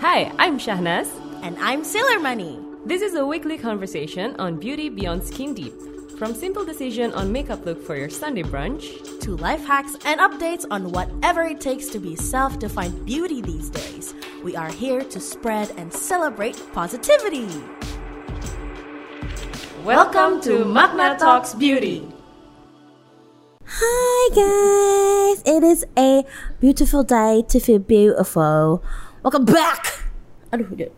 Hi, I'm Shahnaz. And I'm Sailor Money. This is a weekly conversation on beauty beyond skin deep. From simple decision on makeup look for your Sunday brunch To life hacks and updates on whatever it takes to be self defined beauty these days. We are here to spread and celebrate positivity. Welcome to Magna Talks Beauty. Hi guys, it is a beautiful day to feel beautiful. Welcome back. Aduh, udah.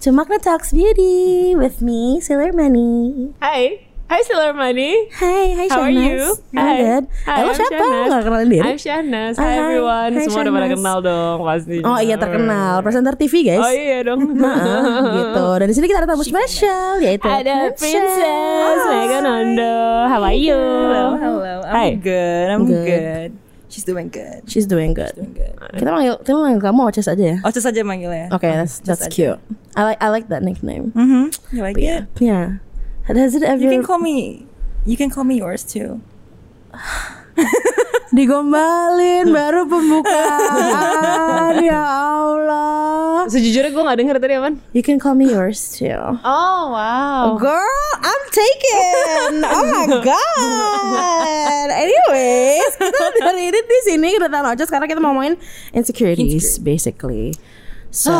To Magna Talks Beauty with me, Sailor Money. Hi. Hi Sailor Money. Hai, hai How are you? I'm Hi. good. Hi, Eh, lo I'm siapa? Nggak kenalin diri? I'm Shahnaz. Hi, Hai, everyone. hai Semua udah pada kenal dong pasti. Oh iya terkenal, presenter TV guys. Oh iya dong. Heeh, gitu. Dan di sini kita ada tamu spesial yaitu Ada Princess Megan Ondo. How are you? Hello, hello. I'm Hi. good. I'm Good. good. She's doing good. She's doing good. Doing good. Kita manggil, kita manggil kamu Oces aja ya. Oces aja manggilnya. Oke, that's that's cute. I like I like that nickname. Mm-hmm. You like Yeah. it? Yeah. Has it ever You can call me. You can call me yours too. digombalin baru pembukaan ya Allah. Sejujurnya gue gak denger tadi apaan. You can call me yours too. Oh wow. Girl, I'm taken. Oh my god. Anyways, kita dari ini di sini kedatangan Oces karena kita mau main insecurities, basically. So,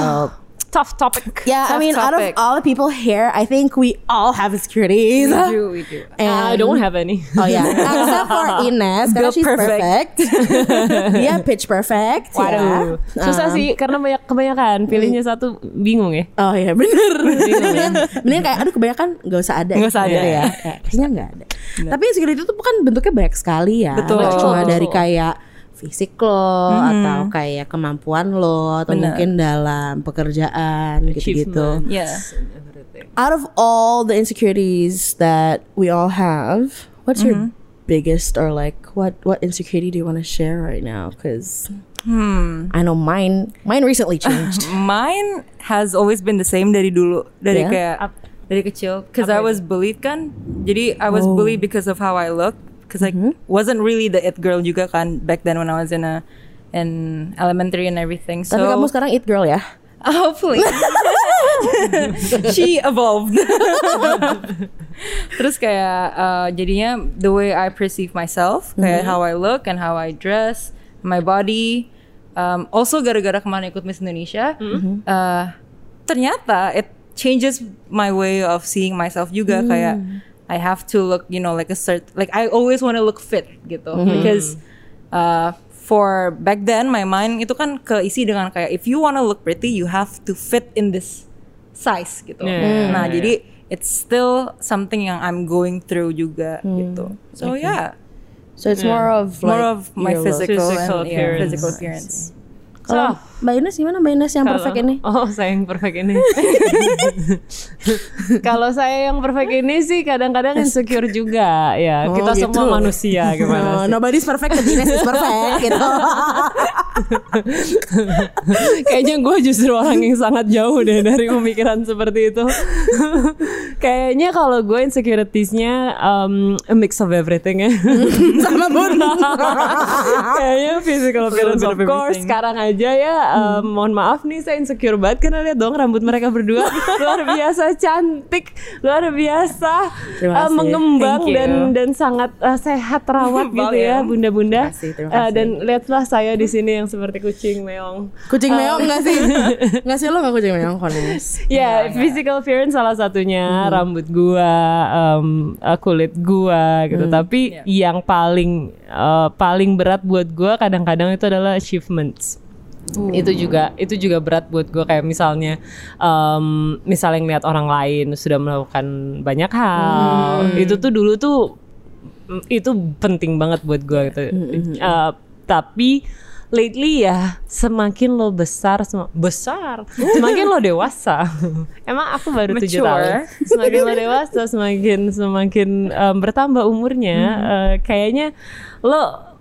Tough topic. yeah, I Tough mean, out of topic. all the people here, I think we all have insecurities. We do. We do. I don't have any. Oh yeah, except for Ines karena she's perfect. perfect. Dia pitch perfect. Waduh, ya. susah Um, sih karena banyak kebanyakan pilihnya satu bingung ya. Oh iya bener Mendingan mendingan kayak aduh kebanyakan gak usah ada Nggak usah ada, Gitu ya. Ya, Kayaknya gak ada Tapi insecurity itu bukan bentuknya banyak sekali ya Betul. Nggak Cuma dari kayak fisik lo Atau kayak kemampuan lo Atau Bener. mungkin dalam pekerjaan gitu-gitu. Yeah. Out of all the insecurities that we all have What's your biggest or like what what insecurity do you want to share right now? Because Hmm. I know mine mine recently changed. Mine has always been the same dari dulu. Dari Yeah? kayak dari kecil. Because I was bullied kan. Jadi I was Oh. bullied because of how I look. Because I wasn't really the it girl juga kan back then when I was in a in elementary and everything. So Tapi kamu sekarang it girl ya? Hopefully. She evolved. Terus kayak uh, jadinya the way I perceive myself, kayak how I look and how I dress, my body. Um, also gara-gara kemarin ikut Miss Indonesia, uh, ternyata it changes my way of seeing myself juga kayak I have to look, you know, like a cert, like I always want to look fit gitu. Because uh, for back then my mind itu kan keisi dengan kayak if you wanna look pretty you have to fit in this size gitu. Yeah, nah yeah, jadi it's still something yang I'm going through juga gitu. So yeah, So it's more of like more of my physical, Physical and, yeah, appearance. physical appearance. Kalau Mbak Ines gimana Mbak Ines yang Kalau- perfect ini? Oh, saya yang perfect ini. Kalau saya yang perfect ini sih kadang-kadang insecure juga ya. Oh, Kita gitu. semua manusia gimana sih? nobody's perfect, but Ines is perfect gitu. Kayaknya gue justru orang yang sangat jauh deh dari pemikiran seperti itu. Kayaknya kalau gue insecuritiesnya um, a mix of everything ya. Sama Bun. Kayaknya physical appearance of course. Sekarang aja ya, um, mohon maaf nih saya insecure banget karena lihat dong rambut mereka berdua luar biasa cantik, luar biasa uh, mengembang dan dan sangat uh, sehat terawat gitu ya Volume. bunda-bunda. Uh, dan lihatlah saya di sini yang seperti kucing meong. Kucing meong enggak sih? Enggak sih lo enggak kucing meong Ines. Ya, physical appearance salah satunya rambut gua, um, kulit gua gitu. Tapi yang paling uh, paling berat buat gua kadang-kadang itu adalah achievements. Itu juga itu juga berat buat gua kayak misalnya um, misalnya ngeliat orang lain sudah melakukan banyak hal. Itu tuh dulu tuh mm, itu penting banget buat gua gitu. Uh, tapi lately ya semakin lo besar sem- besar? Semakin lo dewasa. Emang aku baru tujuh tahun. Semakin lo dewasa semakin semakin um, bertambah umurnya uh, kayaknya lo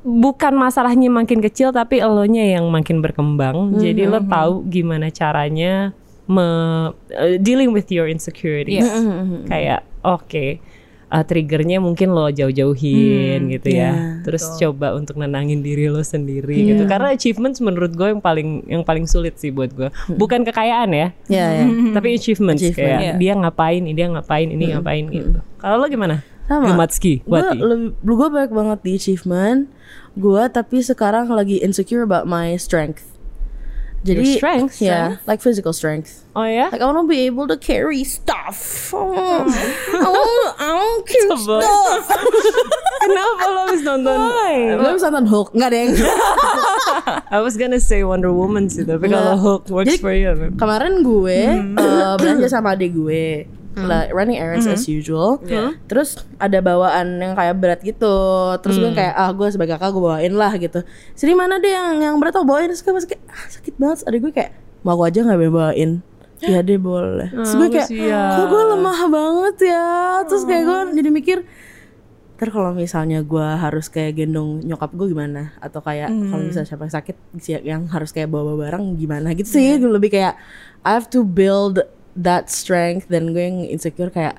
bukan masalahnya makin kecil tapi elonya yang makin berkembang jadi lo tahu gimana caranya me uh, dealing with your insecurities kayak oke uh, triggernya mungkin lo jauh-jauhin gitu ya. iya, Terus coba untuk nenangin diri lo sendiri gitu. Karena achievements menurut gue yang paling yang paling sulit sih buat gue. Bukan kekayaan ya, Ya ya. tapi achievements Achievement, kayak iya. dia ngapain, dia ngapain, ini ngapain gitu. Kalau lo gimana? Sama. Gematski, Gue gue banyak banget di achievement. Gue tapi sekarang lagi insecure about my strength. Jadi Your strength, ya, like physical strength. Oh ya? Like I wanna be able to carry stuff. Oh, I want, I want carry stuff. Kenapa lo habis nonton? Gue bisa nonton Hulk, nggak deng. I was gonna say Wonder Woman sih, tapi kalau. Hulk works Jadi- for you. Kemarin gue eh, belanja sama adik gue. Like, running errands as usual. Terus ada bawaan yang kayak berat gitu. Terus gue kayak ah gue sebagai kakak gue bawain lah gitu. Sini mana deh yang yang berat aku bawain. Terus gue masih kayak ah, sakit banget. Adik gue kayak mau aku aja nggak bawain. Iya deh boleh. Terus gue kayak kok gue lemah banget ya. Terus kayak gue jadi mikir Ntar kalau misalnya gue harus kayak gendong nyokap gue gimana Atau kayak kalau misalnya siapa sakit Yang harus kayak bawa barang gimana gitu sih Gue Lebih kayak I have to build that strength Dan gue yang insecure kayak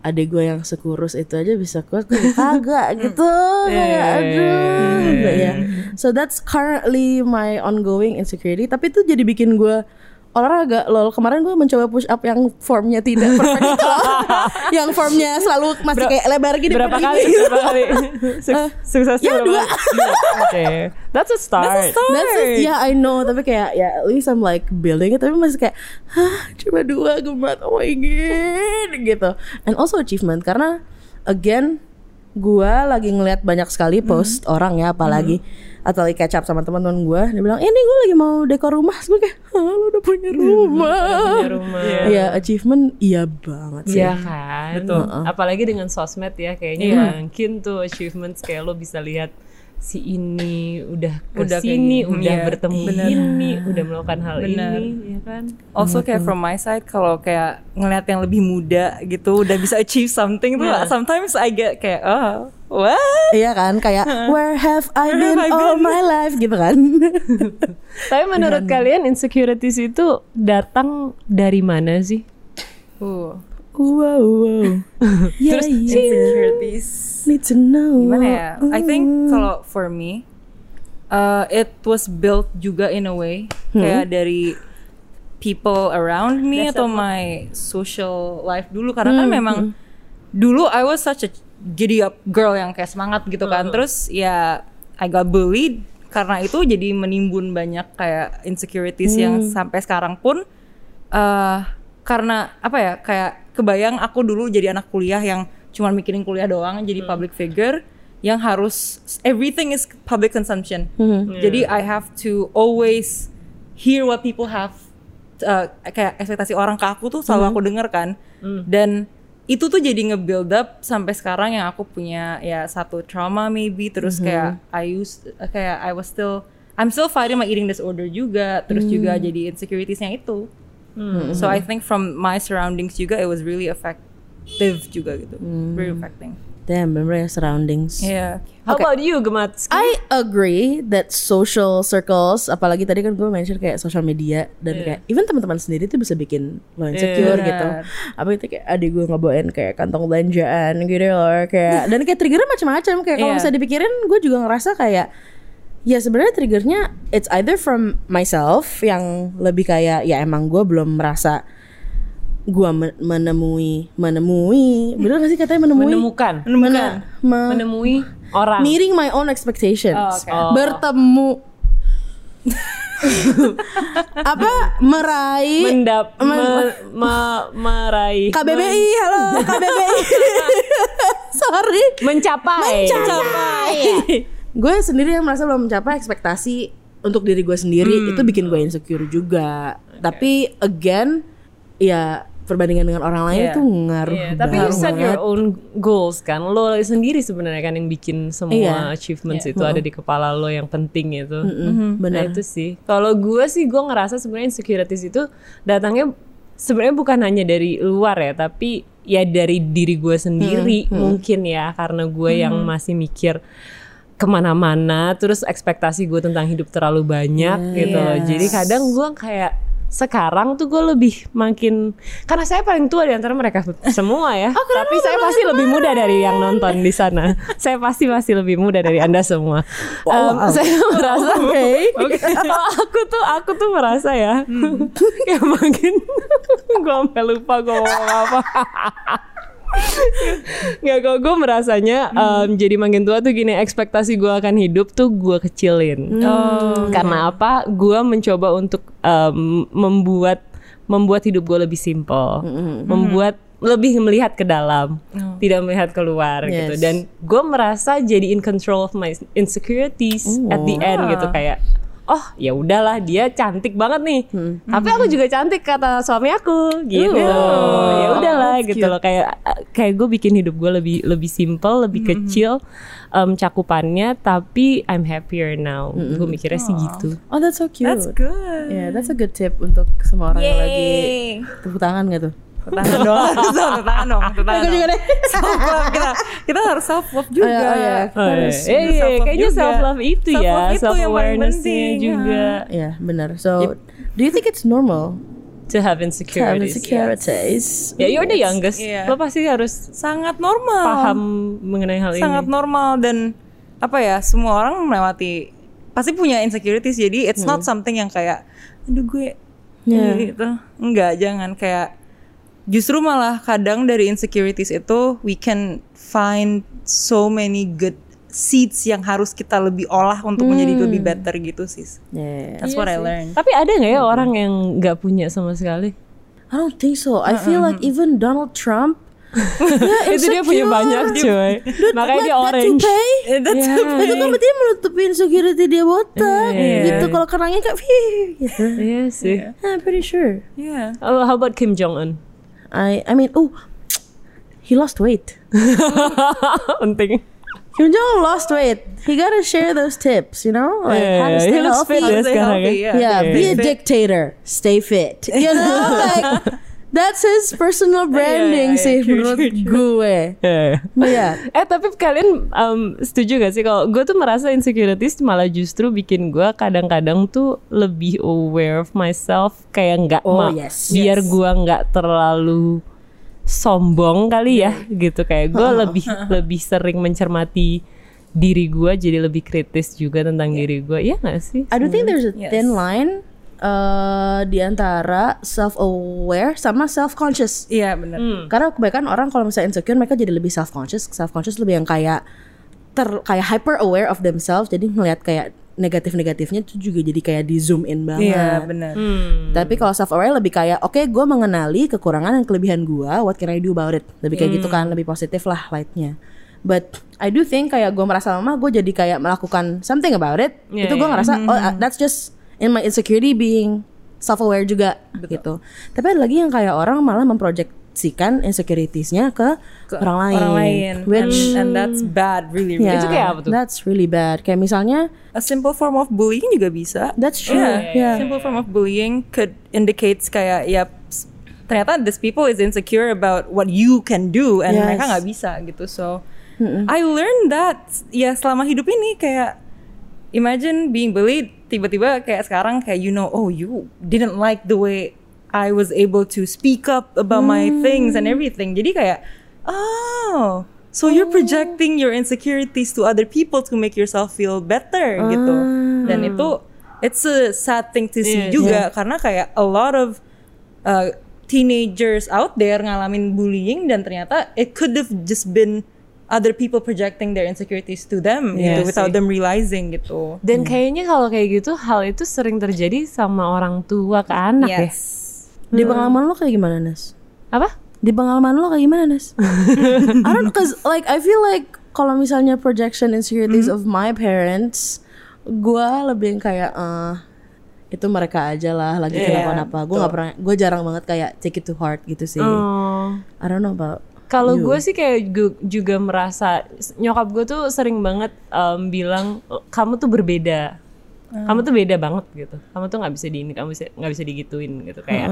Adik gue yang sekurus itu aja bisa kuat Gue kagak? Gitu. Kayak aduh But yeah. So that's currently my ongoing insecurity. Tapi itu jadi bikin gue olahraga lol kemarin gue mencoba push up yang formnya tidak perfect itu yang formnya selalu masih kayak lebar gini Berapa kali? Berapa kali? Suk- Suksesnya ya, berapa dua. kali? Oke, that's a start. That's it. Yeah, I know. Tapi kayak ya at least I'm like building it. Tapi masih kayak, hah, cuma dua gemat. Oh my god, gitu. And also achievement karena again, gua lagi ngeliat banyak sekali post orang ya, apalagi atau lagi catch up sama teman-teman gua. Dia bilang, ini gue lagi mau dekor rumah. Gue kayak, lu udah punya rumah. Punya rumah. Iya, achievement iya banget sih. Iya kan, apalagi dengan sosmed ya kayaknya mungkin tuh achievements kayak lo bisa lihat si ini udah ke Udah sini, gini. udah Iya, bertemu bener. ini, udah melakukan hal Bener. ini, ya kan? Also kayak from my side kalau kayak ngeliat yang lebih muda gitu udah bisa achieve something tuh sometimes I get kayak oh what Iya kan, kayak where have I Where been have I all been? my life gitu kan. Tapi menurut kalian insecurities itu datang dari mana sih? uh, wow, wow. yeah, yeah. insecurities Need to know. gimana ya? I think kalau for me uh, it was built juga in a way. Kayak dari people around me atau my social life dulu. Karena kan memang dulu I was such a giddy up girl yang kayak semangat gitu kan. Terus ya I got bullied karena itu jadi menimbun banyak kayak insecurities yang sampai sekarang pun eh karena apa ya? Kayak kebayang aku dulu jadi anak kuliah yang cuma mikirin kuliah doang jadi public figure yang harus everything is public consumption. Jadi I have to always hear what people have uh, kayak ekspektasi orang ke aku tuh selalu aku denger kan. Dan itu tuh jadi nge-build up sampai sekarang yang aku punya ya satu trauma maybe terus kayak I used kayak I was still I'm still fighting my eating disorder juga terus juga jadi insecuritiesnya itu so I think from my surroundings juga it was really effective juga gitu very affecting Damn, bener ya surroundings. yeah How about you, Gemat? I agree that social circles, apalagi tadi kan gue mention kayak social media dan kayak even teman-teman sendiri tuh bisa bikin lo insecure Iya. gitu. Apa itu kayak adik gue ngebawain kayak kantong belanjaan gitu loh kayak dan kayak triggernya macam-macam kayak kalau Iya. bisa dipikirin gue juga ngerasa kayak ya sebenarnya triggernya it's either from myself yang lebih kayak ya emang gue belum merasa gue menemui menemui bener gak sih katanya menemui Menemukan, Mene- me- menemui orang. meeting my own expectations. Oh, oke. Oh. Bertemu apa meraih mendap me- me- meraih KBBI, halo KBBI. Sorry. mencapai Mencapai. Gue sendiri yang merasa belum mencapai ekspektasi untuk diri gue sendiri. Itu bikin gue insecure juga. Tapi again ya perbandingan dengan orang lain Iya. itu ngaruh Iya, tapi you set your own goals kan? Lo sendiri sebenarnya kan yang bikin semua Iya. achievements itu ada di kepala lo yang penting itu. Mm, Nah itu sih. Kalau gue sih gue ngerasa sebenarnya insecurities itu datangnya sebenarnya bukan hanya dari luar ya, tapi ya dari diri gue sendiri mungkin ya karena gue yang masih mikir ke mana-mana, terus ekspektasi gue tentang hidup terlalu banyak gitu loh. Jadi kadang gue kayak sekarang tuh gue lebih makin karena saya paling tua di antara mereka semua ya. Tapi saya pasti lebih muda dari yang nonton di sana. saya pasti masih lebih muda dari anda semua. Em, saya merasa kalau aku tuh aku tuh merasa ya, ya makin gue sampai lupa gue apa. Nggak kok gue merasanya em, jadi makin tua tuh gini ekspektasi gue akan hidup tuh gue kecilin. Karena apa? Gue mencoba untuk em, membuat membuat hidup gue lebih simple, membuat lebih melihat ke dalam, tidak melihat keluar gitu. Yes. Dan gue merasa jadi in control of my insecurities at the end gitu kayak. Oh ya udahlah dia cantik banget nih, tapi aku juga cantik kata suami aku gitu. ya udahlah gitu loh kayak kayak gue bikin hidup gue lebih lebih simple, lebih kecil em, cakupannya, tapi I'm happier now. Gue mikirnya sih gitu. Oh that's so cute. That's good. Yeah, that's a good tip untuk semua orang yang lagi Yay. tepuk tangan gitu. Tangan dong, tepuk tangan dong, Aku dong. juga deh. Self love kita, kita harus self love juga. Oh, ya, ya. Iya. Harus Eh, iya, self-love kayaknya juga. self love itu ya, self yang paling awarenessnya penting, juga Ya benar. So, do you think it's normal to have to have insecurities. insecurities? Ya, you're the youngest. Iya. Lo pasti harus Sangat normal. paham mengenai hal sangat ini. normal dan apa ya semua orang melewati pasti punya insecurities jadi it's not something yang kayak aduh gue Yeah. gitu enggak jangan kayak justru malah kadang dari insecurities itu we can find so many good seeds yang harus kita lebih olah untuk menjadi lebih better gitu sis Yeah. that's what I learned Tapi ada nggak ya orang yang nggak punya sama sekali? I don't think so. I feel like even Donald Trump itu dia punya banyak cuy. Makanya dia orange. That's Yeah. itu kan berarti menutupi insecurity dia botak Iya. gitu kalau kenangnya kayak gitu. Iya sih. I'm pretty sure. yeah Oh, how about Kim Jong Un? I I mean, oh, he lost weight. Penting. Kim Jong lost weight. He gotta share those tips, you know, like Yeah, how to yeah, stay he looks healthy. fit Stay healthy, ya. yeah. Yeah, be a dictator, stay fit. You know, like that's his personal branding yeah, sih true, menurut true, gue. Yeah. Iya. Eh tapi kalian um, setuju gak sih kalau gue tuh merasa insecurities malah justru bikin gue kadang-kadang tuh lebih aware of myself kayak nggak Oh, ma- yes. biar Yes. gue nggak terlalu sombong kali ya gitu kayak gue lebih lebih sering mencermati diri gue jadi lebih kritis juga tentang diri gue ya nggak sih I do think there's a Yes. thin line uh, di antara self aware sama self conscious. iya benar Hmm. Karena kebanyakan orang kalau misalnya insecure mereka jadi lebih self conscious. Self conscious lebih yang kayak ter kayak hyper aware of themselves. Jadi ngelihat kayak negatif-negatifnya itu juga jadi kayak di zoom in banget. iya benar Hmm. Tapi kalau self aware lebih kayak oke gue mengenali kekurangan dan kelebihan gue, what can I do about it? Lebih kayak gitu kan, lebih positif lah lightnya. But I do think kayak gue merasa lemah, gue jadi kayak melakukan something about it. Yeah, itu gue yeah. ngerasa oh uh, that's just in my insecurity being self aware juga gitu. Tapi ada lagi yang kayak orang malah memproyeksikan insecuritiesnya ke, orang lain. orang lain Which and, and that's bad really, really yeah, Itu kayak apa tuh? That's really bad. Kayak misalnya a simple form of bullying juga bisa that's true. Yeah, Yeah. simple form of bullying could indicates kayak ya ternyata this people is insecure about what you can do and Yes. mereka nggak bisa gitu. So I learned that ya selama hidup ini kayak imagine being bullied tiba-tiba kayak sekarang kayak you know oh you didn't like the way I was able to speak up about my things and everything. Jadi kayak oh so you're projecting your insecurities to other people to make yourself feel better gitu. Dan itu it's a sad thing to see Yes. juga karena kayak a lot of uh, teenagers out there ngalamin bullying dan ternyata it could have just been other people projecting their insecurities to them Iya gitu without them realizing gitu. Dan kayaknya kalau kayak gitu hal itu sering terjadi sama orang tua ke anak ya. Di pengalaman lo kayak gimana, Nas? Apa? Di pengalaman lo kayak gimana, Nas? I don't know, cause like I feel like kalau misalnya projection insecurities of my parents, gua lebih kayak eh itu mereka aja lah lagi Iya, kenapa-napa. Gue nggak pernah, gue jarang banget kayak take it to heart gitu sih. Oh. I don't know about. Kalau You. gue sih kayak gu- juga merasa nyokap gue tuh sering banget em, bilang kamu tuh berbeda, kamu tuh beda banget gitu. Kamu tuh nggak bisa di ini, kamu nggak bisa digituin gitu kayak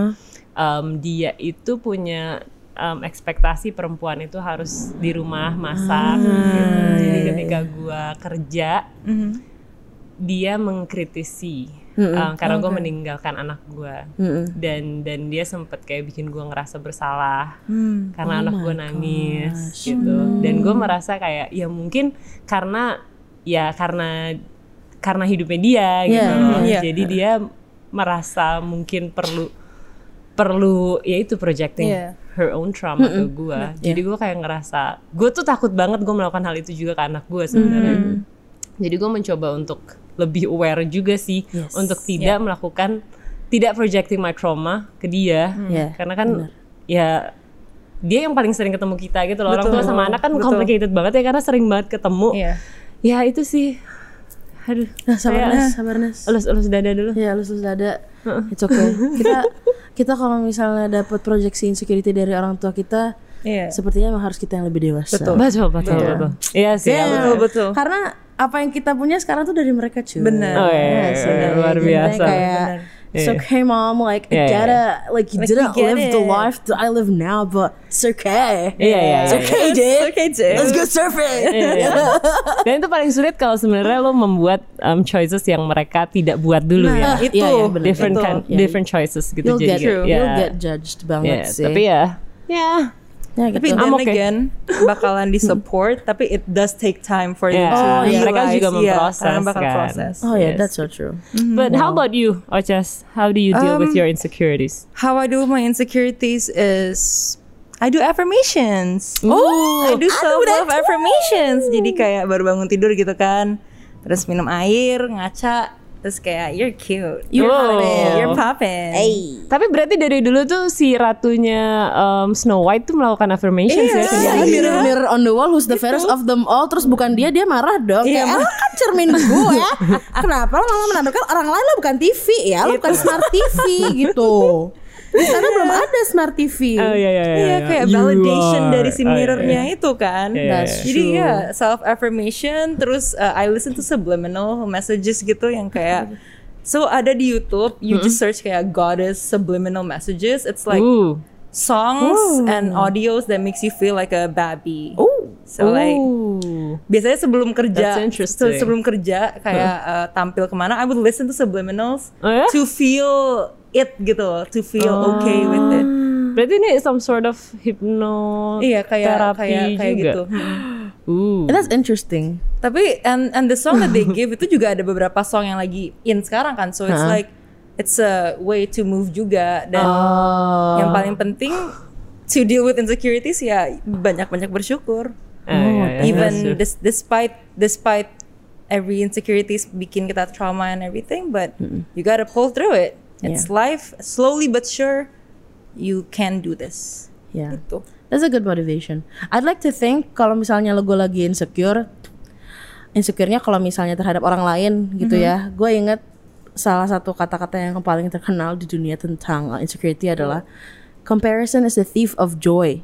em, dia itu punya em, ekspektasi perempuan itu harus di rumah masak. gitu. Jadi ketika gue kerja, dia mengkritisi Um, karena gue meninggalkan anak gue dan dan dia sempet kayak bikin gue ngerasa bersalah karena anak gue nangis gitu. Dan gue merasa kayak ya mungkin karena ya karena karena hidupnya dia gitu Yeah, loh. yeah. jadi dia merasa mungkin perlu perlu ya itu projecting Yeah. her own trauma ke gue jadi gue kayak ngerasa gue tuh takut banget gue melakukan hal itu juga ke anak gue sebenarnya. Jadi gue mencoba untuk lebih aware juga sih Yes. untuk tidak melakukan tidak projecting my trauma ke dia Yeah, karena kan ya dia yang paling sering ketemu kita gitu loh orang tua sama anak kan complicated banget ya karena sering banget ketemu Iya. ya itu sih aduh Nah, sabar Nes, sabar Nes. elus elus dada dulu Ya lu sudah ada. It's okay. Kita kita kalau misalnya dapat proyeksi insecurity dari orang tua kita, Iya. sepertinya memang harus kita yang lebih dewasa. Betul. betul betul betul iya sih Yeah. betul. Betul betul. Karena apa yang kita punya sekarang tuh dari mereka cuy. Bener. oh iya, Iya iya, sih. iya, luar Jadi biasa Kayak, it's Iya. okay mom, like Iya, I iya. gotta, like you Like, didn't you live the it. life that I live now, but it's okay. iya iya It's iya. okay, dude. okay, dude. Let's go surfing. Iya, iya. Dan itu paling sulit kalau sebenarnya lo membuat um, choices yang mereka tidak buat dulu ya. Nah, itu Iya, iya, bener. different Itu. kind, Iya. different choices gitu You'll jadi get, kayak, you'll ya. get judged banget Ya, sih. tapi ya ya ya, Tapi gitu. then I'm okay. again bakalan di support tapi it does take time for Yeah. them to Oh, iya. Mereka realize, juga memproses, karena bakal kan. proses. Oh yeah, Yes. that's so true. But how about you, Oches? How do you deal with Um, your insecurities? How I do with my insecurities is I do affirmations. Oh, I do self love affirmations. Jadi kayak baru bangun tidur gitu kan, terus minum air, ngaca, terus kayak you're cute, You're poppin', poppin'. you're poppin'. Tapi berarti dari dulu tuh si ratunya um, Snow White tuh melakukan affirmations ya Iya, sendiri. mirror mirror on the wall who's the fairest of them all. Terus bukan dia dia marah dong. Iya. kayak emang kan cermin gue kenapa lo malah menampilkan orang lain? Lo bukan TV ya. Lo bukan smart TV gitu di sana belum ada smart TV Oh iya iya iya. Iya kayak You validation are- dari si oh, iya, mirrornya iya. itu kan. Iya, That's iya. Jadi ya self affirmation terus uh, I listen to subliminal messages gitu yang kayak so ada di YouTube you just search kayak goddess subliminal messages it's like Ooh. Songs and audios that makes you feel like a baby. oh So like Ooh. biasanya sebelum kerja se- sebelum kerja kayak uh, tampil ke mana I would listen to subliminals Oh, ya? to feel it gitu loh, to feel okay with it. Berarti ini some sort of hypno Iya kayak terapi kayak kayak juga. gitu. Ooh. that's interesting Tapi and and the song that they give itu juga ada beberapa song yang lagi in sekarang kan. So it's like it's a way to move juga dan yang paling penting to deal with insecurities ya banyak-banyak bersyukur. Ah, iya, iya, that's Even true. des- despite despite every insecurities bikin kita trauma and everything, but you gotta pull through it. It's life slowly but sure you can do this. yeah Gitu. that's a good motivation I'd like to think kalau misalnya lo gue lagi insecure insecure-nya kalau misalnya terhadap orang lain gitu ya gue inget salah satu kata-kata yang paling terkenal di dunia tentang uh, insecurity adalah comparison is the thief of joy.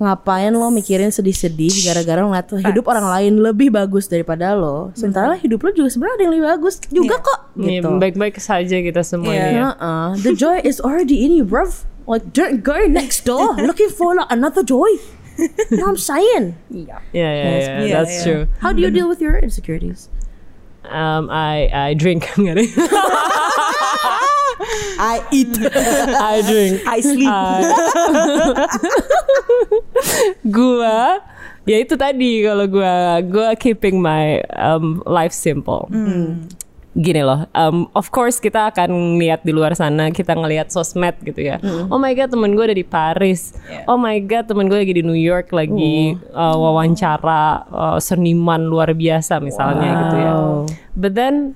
Ngapain lo mikirin sedih-sedih gara-gara ngeliat hidup orang lain lebih bagus daripada lo? Sementara hidup lo juga sebenarnya ada yang lebih bagus juga kok Iya, gitu. baik-baik saja kita semua ini ya. Uh-uh. the joy is already in you bruv. Like don't go next door looking for like, another joy. You know what I'm saying? Iya. Yeah, yeah, yeah, Iya, that's iya. true. how do you deal with your insecurities Um, I I drink. I eat I drink. I sleep. gua ya itu tadi kalau gua gua keeping my um, life simple. Gini loh, um, of course kita akan lihat di luar sana, kita ngelihat sosmed gitu ya. Oh my god, temen gue ada di Paris. Oh my god, temen gue lagi di New York, lagi uh, wawancara uh, seniman luar biasa misalnya gitu ya. But then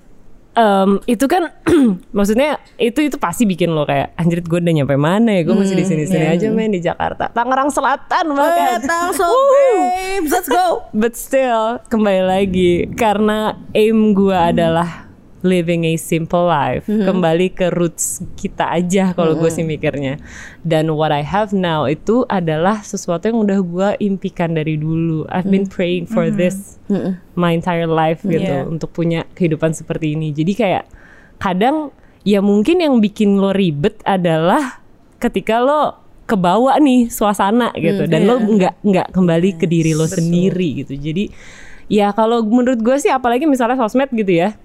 um, itu kan maksudnya itu itu pasti bikin lo kayak anjir gue udah nyampe mana ya? Gue masih di sini sini aja main di Jakarta. Tangerang Selatan bahkan Datang so babes let's go. But still kembali lagi karena aim gue adalah living a simple life. Kembali ke roots kita aja kalau gue sih mikirnya. Dan what I have now itu adalah sesuatu yang udah gue impikan dari dulu. I've been praying for this my entire life gitu Yeah. untuk punya kehidupan seperti ini. Jadi kayak kadang ya mungkin yang bikin lo ribet adalah ketika lo kebawa nih suasana gitu. Dan lo nggak nggak kembali ke diri lo sendiri gitu. Jadi Ya kalau menurut gue sih apalagi misalnya sosmed gitu ya.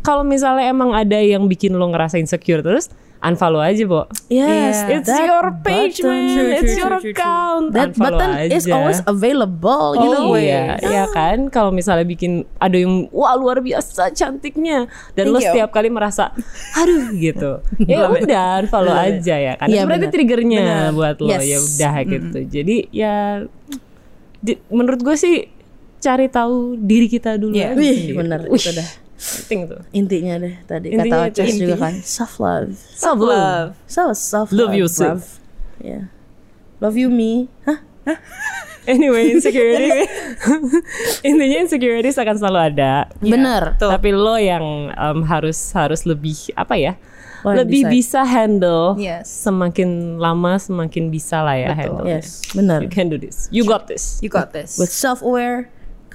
Kalau misalnya emang ada yang bikin lo ngerasa insecure terus unfollow aja, Bo. Yes, Yeah. It's that your page, button. man. True, true, It's your true, account. That Unfollow button is aja. always available, you know. Iya, iya kan. Kalau misalnya bikin ada yang wah luar biasa cantiknya dan lo Thank you. setiap kali merasa aduh gitu. ya udah follow aja ya kan. Iya, Itu berarti triggernya Benar. buat lo Yes. ya udah gitu. Jadi ya di- menurut gue sih cari tahu diri kita dulu Iya. aja Wih, bener, Wih, itu dah. penting tuh. Intinya deh tadi Intinya kata Oces juga kan self love. Self love. So self Love love. yourself. Yeah. Love you me. Hah? Anyway, insecurity intinya insecurities akan selalu ada. Bener. Tuh. Tapi lo yang em, harus harus lebih apa ya? Lo lebih decide. bisa handle. Yes. Semakin lama semakin bisa lah ya handle. Yes, bener. You can do this. You got this. You got this. With self aware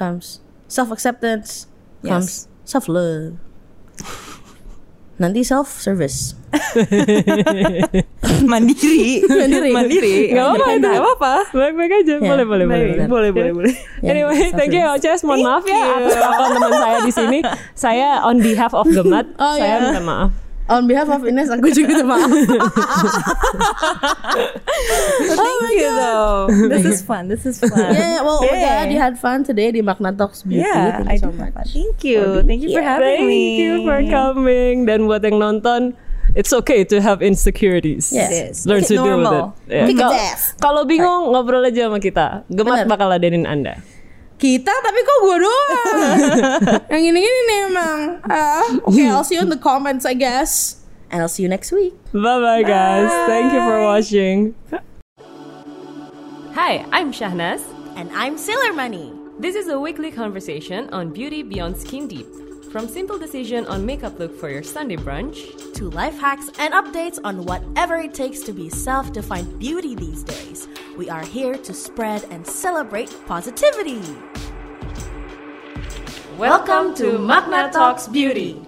comes self acceptance comes self love. Nanti self service. mandiri. Mandiri. mandiri. Gak apa-apa itu. Gak apa-apa. Baik-baik aja. Boleh, boleh, boleh. Baik, boleh, boleh, boleh. Anyway, self thank you Oces. Mohon maaf ya atas teman saya di sini. Saya on behalf of Gemat, Oh, saya iya. minta maaf. On behalf of Ines, aku juga minta maaf. Thank you though. This is fun. This is fun. yeah, well, Yeah. glad you had fun today di Magna Talks Beauty. Yeah, Thank I you so do have much. fun. Thank you. Thank you for having Thank me. you for coming. Dan buat yang nonton, it's okay to have insecurities. Yes. Yes. Learn to it deal with it. normal. Yeah. Kalau bingung ngobrol aja sama kita. Gemat Bener. bakal ladenin Anda. Kita tapi kok gue doang. Yang ini-ini nih emang. Ah, okay, I'll see you in the comments, I guess. And I'll see you next week. Bye bye guys. Thank you for watching. Hi, I'm Shahnaz. And I'm Sailor Money. This is a weekly conversation on beauty beyond skin deep. From simple decision on makeup look for your Sunday brunch To life hacks and updates on whatever it takes to be self defined beauty these days. We are here to spread and celebrate positivity. Welcome to Magna Talks Beauty.